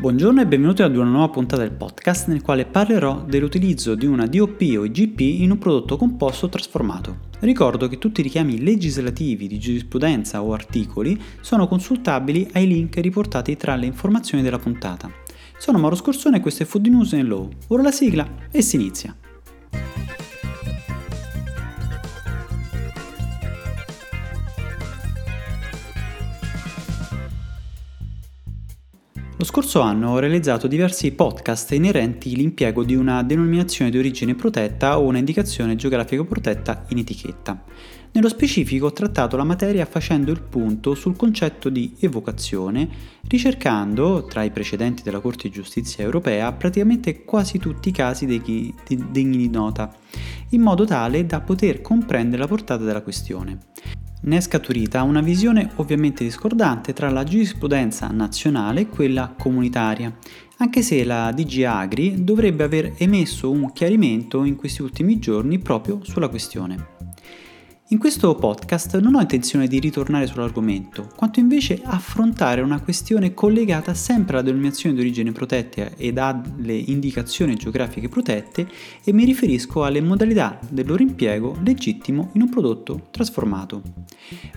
Buongiorno e benvenuti ad una nuova puntata del podcast nel quale parlerò dell'utilizzo di una DOP o IGP in un prodotto composto trasformato. Ricordo che tutti i richiami legislativi di giurisprudenza o articoli sono consultabili ai link riportati tra le informazioni della puntata. Sono Mauro Scorsone e questo è Food News in Law. Ora la sigla e si inizia. Lo scorso anno ho realizzato diversi podcast inerenti all'impiego di una denominazione di origine protetta o una indicazione geografica protetta in etichetta. Nello specifico ho trattato la materia facendo il punto sul concetto di evocazione, ricercando, tra i precedenti della Corte di Giustizia europea, praticamente quasi tutti i casi degni di nota, in modo tale da poter comprendere la portata della questione. Ne è scaturita una visione ovviamente discordante tra la giurisprudenza nazionale e quella comunitaria, anche se la DG Agri dovrebbe aver emesso un chiarimento in questi ultimi giorni proprio sulla questione. In questo podcast non ho intenzione di ritornare sull'argomento, quanto invece affrontare una questione collegata sempre alla denominazione di origine protetta ed alle indicazioni geografiche protette e mi riferisco alle modalità del loro impiego legittimo in un prodotto trasformato.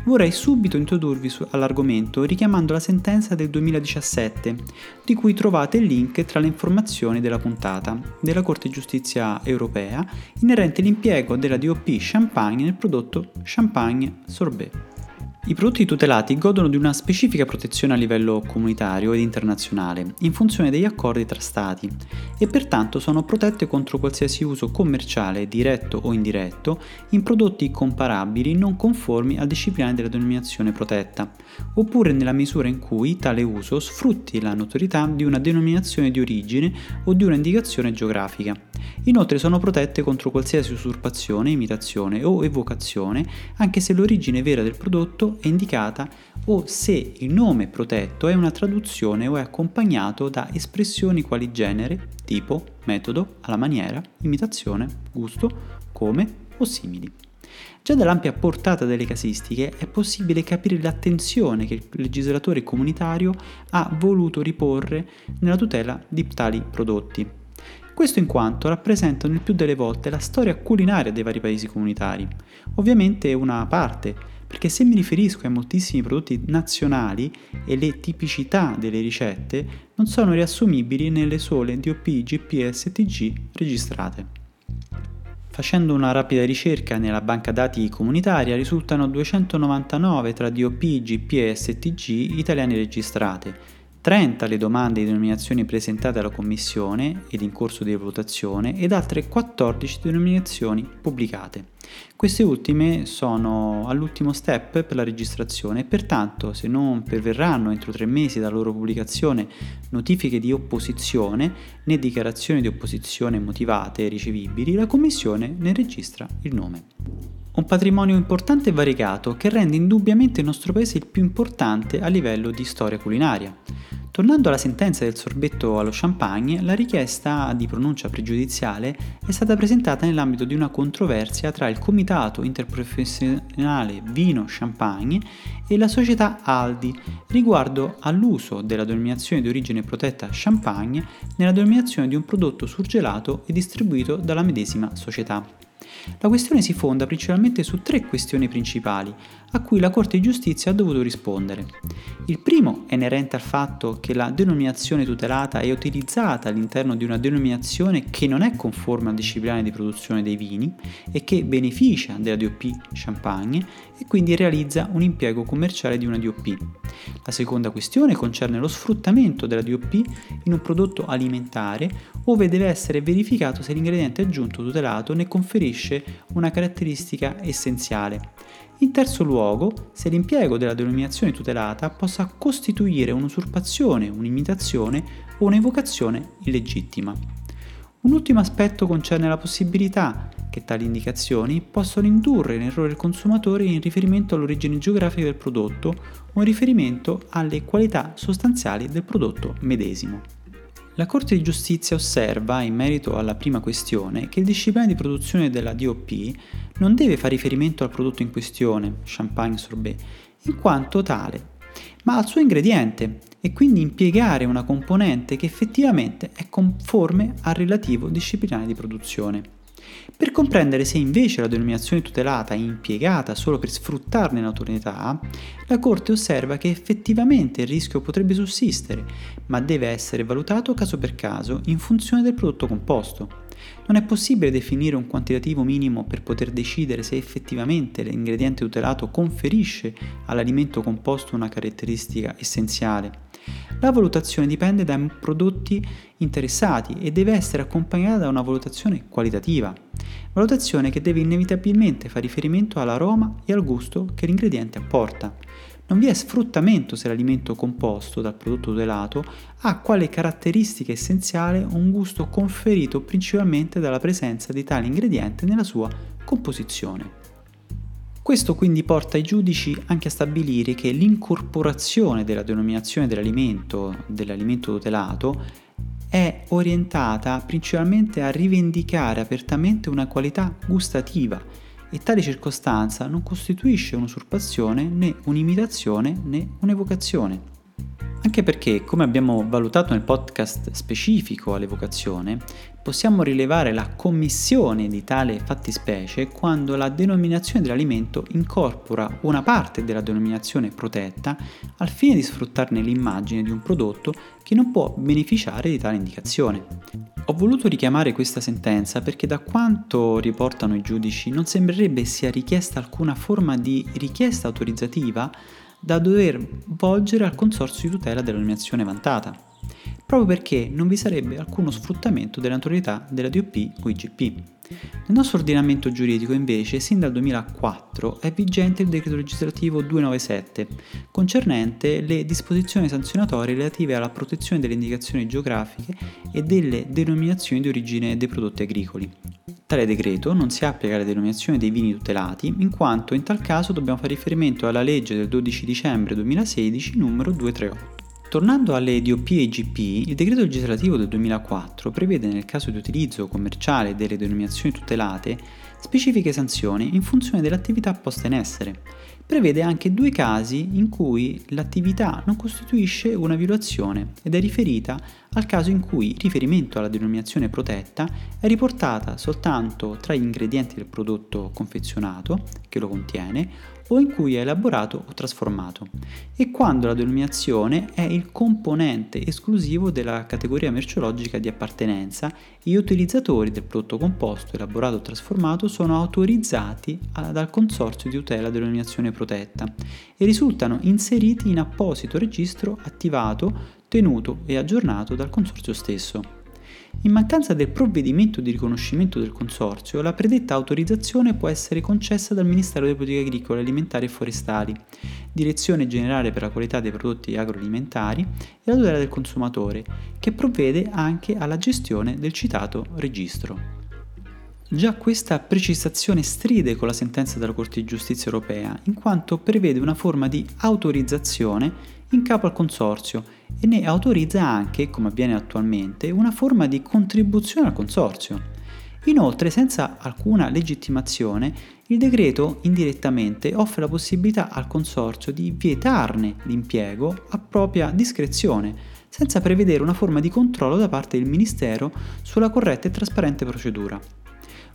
Vorrei subito introdurvi all'argomento richiamando la sentenza del 2017, di cui trovate il link tra le informazioni della puntata della Corte di Giustizia europea inerente all'impiego della DOP Champagne nel prodotto champagne, sorbet. I prodotti tutelati godono di una specifica protezione a livello comunitario ed internazionale, in funzione degli accordi tra Stati, e pertanto sono protette contro qualsiasi uso commerciale, diretto o indiretto, in prodotti comparabili non conformi al disciplinare della denominazione protetta, oppure nella misura in cui tale uso sfrutti la notorietà di una denominazione di origine o di una indicazione geografica. Inoltre sono protette contro qualsiasi usurpazione, imitazione o evocazione, anche se l'origine vera del prodotto è indicata o se il nome protetto è una traduzione o è accompagnato da espressioni quali genere, tipo, metodo, alla maniera, imitazione, gusto, come o simili. Già dall'ampia portata delle casistiche è possibile capire l'attenzione che il legislatore comunitario ha voluto riporre nella tutela di tali prodotti. Questo in quanto rappresentano il più delle volte la storia culinaria dei vari paesi comunitari. Ovviamente una parte, perché se mi riferisco ai moltissimi prodotti nazionali e le tipicità delle ricette non sono riassumibili nelle sole DOP, GPS e TG registrate. Facendo una rapida ricerca nella banca dati comunitaria risultano 299 tra DOP, GPS e TG italiane registrate, 30 le domande di denominazioni presentate alla Commissione ed in corso di votazione ed altre 14 denominazioni pubblicate. Queste ultime sono all'ultimo step per la registrazione e pertanto se non perverranno entro tre mesi dalla loro pubblicazione notifiche di opposizione né dichiarazioni di opposizione motivate e ricevibili, la Commissione ne registra il nome. Un patrimonio importante e variegato che rende indubbiamente il nostro paese il più importante a livello di storia culinaria. Tornando alla sentenza del sorbetto allo champagne, la richiesta di pronuncia pregiudiziale è stata presentata nell'ambito di una controversia tra il Comitato Interprofessionale Vino Champagne e la società Aldi riguardo all'uso della denominazione di origine protetta champagne nella denominazione di un prodotto surgelato e distribuito dalla medesima società. La questione si fonda principalmente su tre questioni principali, a cui la Corte di Giustizia ha dovuto rispondere. Il primo è inerente al fatto che la denominazione tutelata è utilizzata all'interno di una denominazione che non è conforme al disciplinare di produzione dei vini e che beneficia della DOP Champagne e quindi realizza un impiego commerciale di una DOP. La seconda questione concerne lo sfruttamento della DOP in un prodotto alimentare ove deve essere verificato se l'ingrediente aggiunto tutelato ne conferisce una caratteristica essenziale. In terzo luogo, se l'impiego della denominazione tutelata possa costituire un'usurpazione, un'imitazione o un'evocazione illegittima. Un ultimo aspetto concerne la possibilità che tali indicazioni possano indurre in errore il consumatore in riferimento all'origine geografica del prodotto o in riferimento alle qualità sostanziali del prodotto medesimo. La Corte di Giustizia osserva, in merito alla prima questione, che il disciplina di produzione della DOP non deve fare riferimento al prodotto in questione, champagne sorbet, in quanto tale ma al suo ingrediente e quindi impiegare una componente che effettivamente è conforme al relativo disciplinare di produzione. Per comprendere se invece la denominazione tutelata è impiegata solo per sfruttarne l'autorità, la Corte osserva che effettivamente il rischio potrebbe sussistere, ma deve essere valutato caso per caso in funzione del prodotto composto. Non è possibile definire un quantitativo minimo per poter decidere se effettivamente l'ingrediente tutelato conferisce all'alimento composto una caratteristica essenziale. La valutazione dipende dai prodotti interessati e deve essere accompagnata da una valutazione qualitativa, valutazione che deve inevitabilmente fare riferimento all'aroma e al gusto che l'ingrediente apporta. Non vi è sfruttamento se l'alimento composto dal prodotto tutelato ha quale caratteristica essenziale un gusto conferito principalmente dalla presenza di tale ingrediente nella sua composizione. Questo quindi porta i giudici anche a stabilire che l'incorporazione della denominazione dell'alimento, dell'alimento tutelato, è orientata principalmente a rivendicare apertamente una qualità gustativa e tale circostanza non costituisce un'usurpazione né un'imitazione né un'evocazione. Anche perché, come abbiamo valutato nel podcast specifico all'evocazione, possiamo rilevare la commissione di tale fattispecie quando la denominazione dell'alimento incorpora una parte della denominazione protetta al fine di sfruttarne l'immagine di un prodotto che non può beneficiare di tale indicazione. Ho voluto richiamare questa sentenza perché da quanto riportano i giudici non sembrerebbe sia richiesta alcuna forma di richiesta autorizzativa da dover volgere al consorzio di tutela dell'eliminazione vantata, proprio perché non vi sarebbe alcuno sfruttamento delle autorità della DOP o IGP. Nel nostro ordinamento giuridico invece, sin dal 2004, è vigente il decreto legislativo 297, concernente le disposizioni sanzionatorie relative alla protezione delle indicazioni geografiche e delle denominazioni di origine dei prodotti agricoli, Tale decreto non si applica alle denominazioni dei vini tutelati, in quanto in tal caso dobbiamo fare riferimento alla legge del 12 dicembre 2016 numero 238. Tornando alle DOP e IGP, il decreto legislativo del 2004 prevede nel caso di utilizzo commerciale delle denominazioni tutelate specifiche sanzioni in funzione dell'attività posta in essere. Prevede anche due casi in cui l'attività non costituisce una violazione ed è riferita al caso in cui riferimento alla denominazione protetta è riportata soltanto tra gli ingredienti del prodotto confezionato che lo contiene o in cui è elaborato o trasformato e quando la denominazione è il componente esclusivo della categoria merceologica di appartenenza e gli utilizzatori del prodotto composto elaborato o trasformato sono autorizzati dal consorzio di tutela dell'eliminazione protetta e risultano inseriti in apposito registro attivato, tenuto e aggiornato dal consorzio stesso. In mancanza del provvedimento di riconoscimento del consorzio, la predetta autorizzazione può essere concessa dal Ministero delle Politiche Agricole, Alimentari e Forestali, Direzione Generale per la Qualità dei Prodotti Agroalimentari e la tutela del consumatore, che provvede anche alla gestione del citato registro. Già questa precisazione stride con la sentenza della Corte di Giustizia europea, in quanto prevede una forma di autorizzazione in capo al consorzio e ne autorizza anche, come avviene attualmente, una forma di contribuzione al consorzio. Inoltre, senza alcuna legittimazione, il decreto indirettamente offre la possibilità al consorzio di vietarne l'impiego a propria discrezione, senza prevedere una forma di controllo da parte del Ministero sulla corretta e trasparente procedura.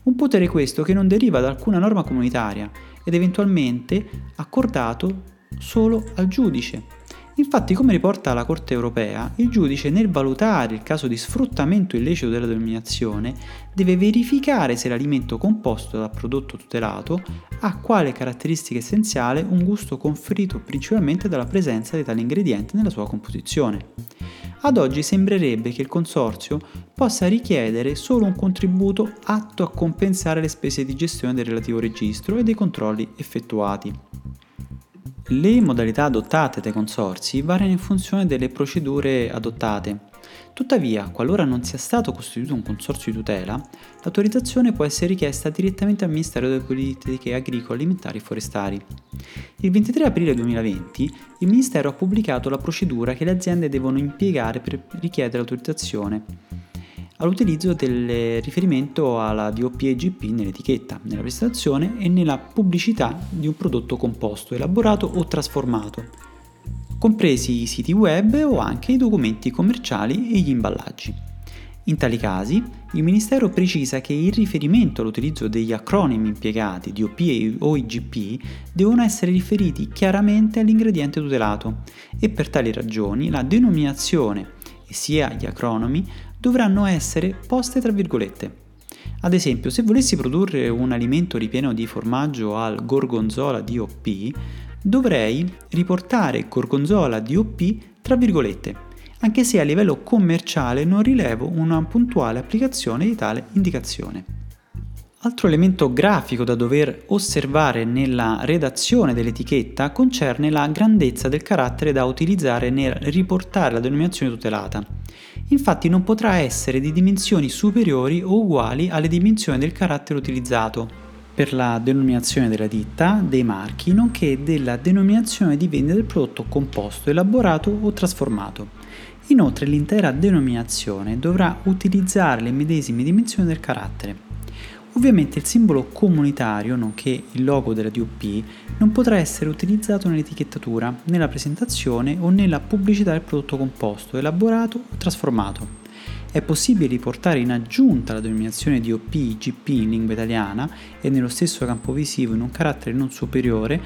Un potere questo che non deriva da alcuna norma comunitaria ed eventualmente accordato solo al giudice, Infatti, come riporta la Corte europea, il giudice nel valutare il caso di sfruttamento illecito della denominazione deve verificare se l'alimento composto dal prodotto tutelato ha quale caratteristica essenziale un gusto conferito principalmente dalla presenza di tale ingrediente nella sua composizione. Ad oggi sembrerebbe che il consorzio possa richiedere solo un contributo atto a compensare le spese di gestione del relativo registro e dei controlli effettuati. Le modalità adottate dai consorzi variano in funzione delle procedure adottate. Tuttavia, qualora non sia stato costituito un consorzio di tutela, l'autorizzazione può essere richiesta direttamente al Ministero delle Politiche Agricole, Alimentari e Forestali. Il 23 aprile 2020 il Ministero ha pubblicato la procedura che le aziende devono impiegare per richiedere l'autorizzazione all'utilizzo del riferimento alla DOP EGP nell'etichetta, nella presentazione e nella pubblicità di un prodotto composto, elaborato o trasformato. compresi i siti web o anche i documenti commerciali e gli imballaggi. In tali casi, il Ministero precisa che il riferimento all'utilizzo degli acronimi impiegati DOP o IGP devono essere riferiti chiaramente all'ingrediente tutelato e per tali ragioni la denominazione e sia gli acronimi dovranno essere poste tra virgolette. Ad esempio, se volessi produrre un alimento ripieno di formaggio al gorgonzola DOP, dovrei riportare gorgonzola DOP tra virgolette anche se a livello commerciale non rilevo una puntuale applicazione di tale indicazione. Altro elemento grafico da dover osservare nella redazione dell'etichetta concerne la grandezza del carattere da utilizzare nel riportare la denominazione tutelata. Infatti non potrà essere di dimensioni superiori o uguali alle dimensioni del carattere utilizzato per la denominazione della ditta, dei marchi, nonché della denominazione di vendita del prodotto composto, elaborato o trasformato. Inoltre l'intera denominazione dovrà utilizzare le medesime dimensioni del carattere. Ovviamente il simbolo comunitario, nonché il logo della DOP, non potrà essere utilizzato nell'etichettatura, nella presentazione o nella pubblicità del prodotto composto, elaborato o trasformato. È possibile riportare in aggiunta la denominazione DOP GP in lingua italiana e nello stesso campo visivo in un carattere non superiore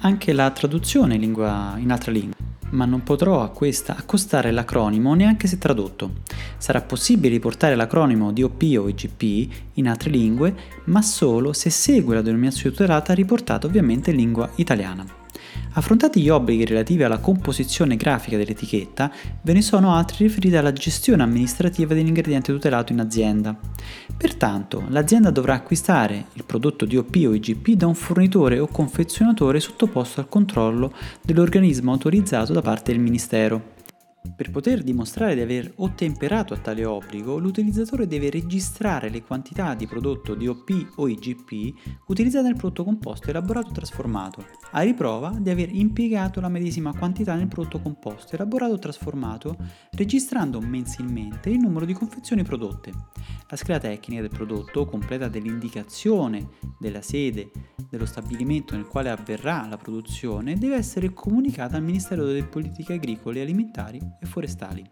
anche la traduzione in, lingua, in altra lingua ma non potrò a questa accostare l'acronimo neanche se tradotto. Sarà possibile riportare l'acronimo DOP o IGP in altre lingue, ma solo se segue la denominazione tutelata riportata ovviamente in lingua italiana. Affrontati gli obblighi relativi alla composizione grafica dell'etichetta, ve ne sono altri riferiti alla gestione amministrativa dell'ingrediente tutelato in azienda. Pertanto, l'azienda dovrà acquistare il prodotto DOP o IGP da un fornitore o confezionatore sottoposto al controllo dell'organismo autorizzato da parte del Ministero. Per poter dimostrare di aver ottemperato a tale obbligo, l'utilizzatore deve registrare le quantità di prodotto DOP o IGP utilizzate nel prodotto composto elaborato o trasformato, a riprova di aver impiegato la medesima quantità nel prodotto composto elaborato o trasformato, registrando mensilmente il numero di confezioni prodotte. La scheda tecnica del prodotto, completa dell'indicazione della sede dello stabilimento nel quale avverrà la produzione, deve essere comunicata al Ministero delle Politiche Agricole, Alimentari e Forestali.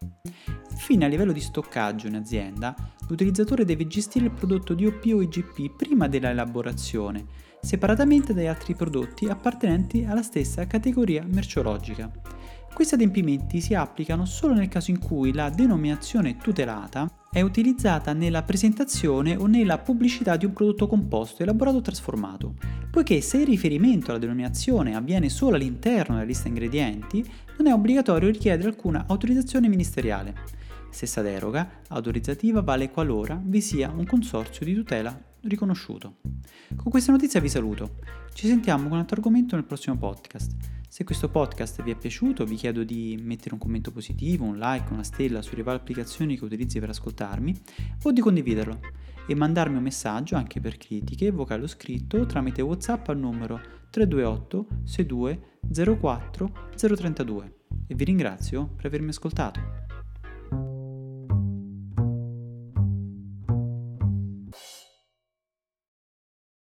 Infine, a livello di stoccaggio in azienda, l'utilizzatore deve gestire il prodotto DOP o IGP prima della elaborazione, separatamente dagli altri prodotti appartenenti alla stessa categoria merceologica. Questi adempimenti si applicano solo nel caso in cui la denominazione tutelata è utilizzata nella presentazione o nella pubblicità di un prodotto composto, elaborato o trasformato, poiché se il riferimento alla denominazione avviene solo all'interno della lista ingredienti, non è obbligatorio richiedere alcuna autorizzazione ministeriale. Stessa deroga autorizzativa vale qualora vi sia un consorzio di tutela riconosciuto. Con questa notizia vi saluto. Ci sentiamo con un altro argomento nel prossimo podcast. Se questo podcast vi è piaciuto vi chiedo di mettere un commento positivo, un like, una stella sulle varie applicazioni che utilizzi per ascoltarmi o di condividerlo e mandarmi un messaggio anche per critiche, vocale o scritto tramite WhatsApp al numero 328 62 04 032 e vi ringrazio per avermi ascoltato.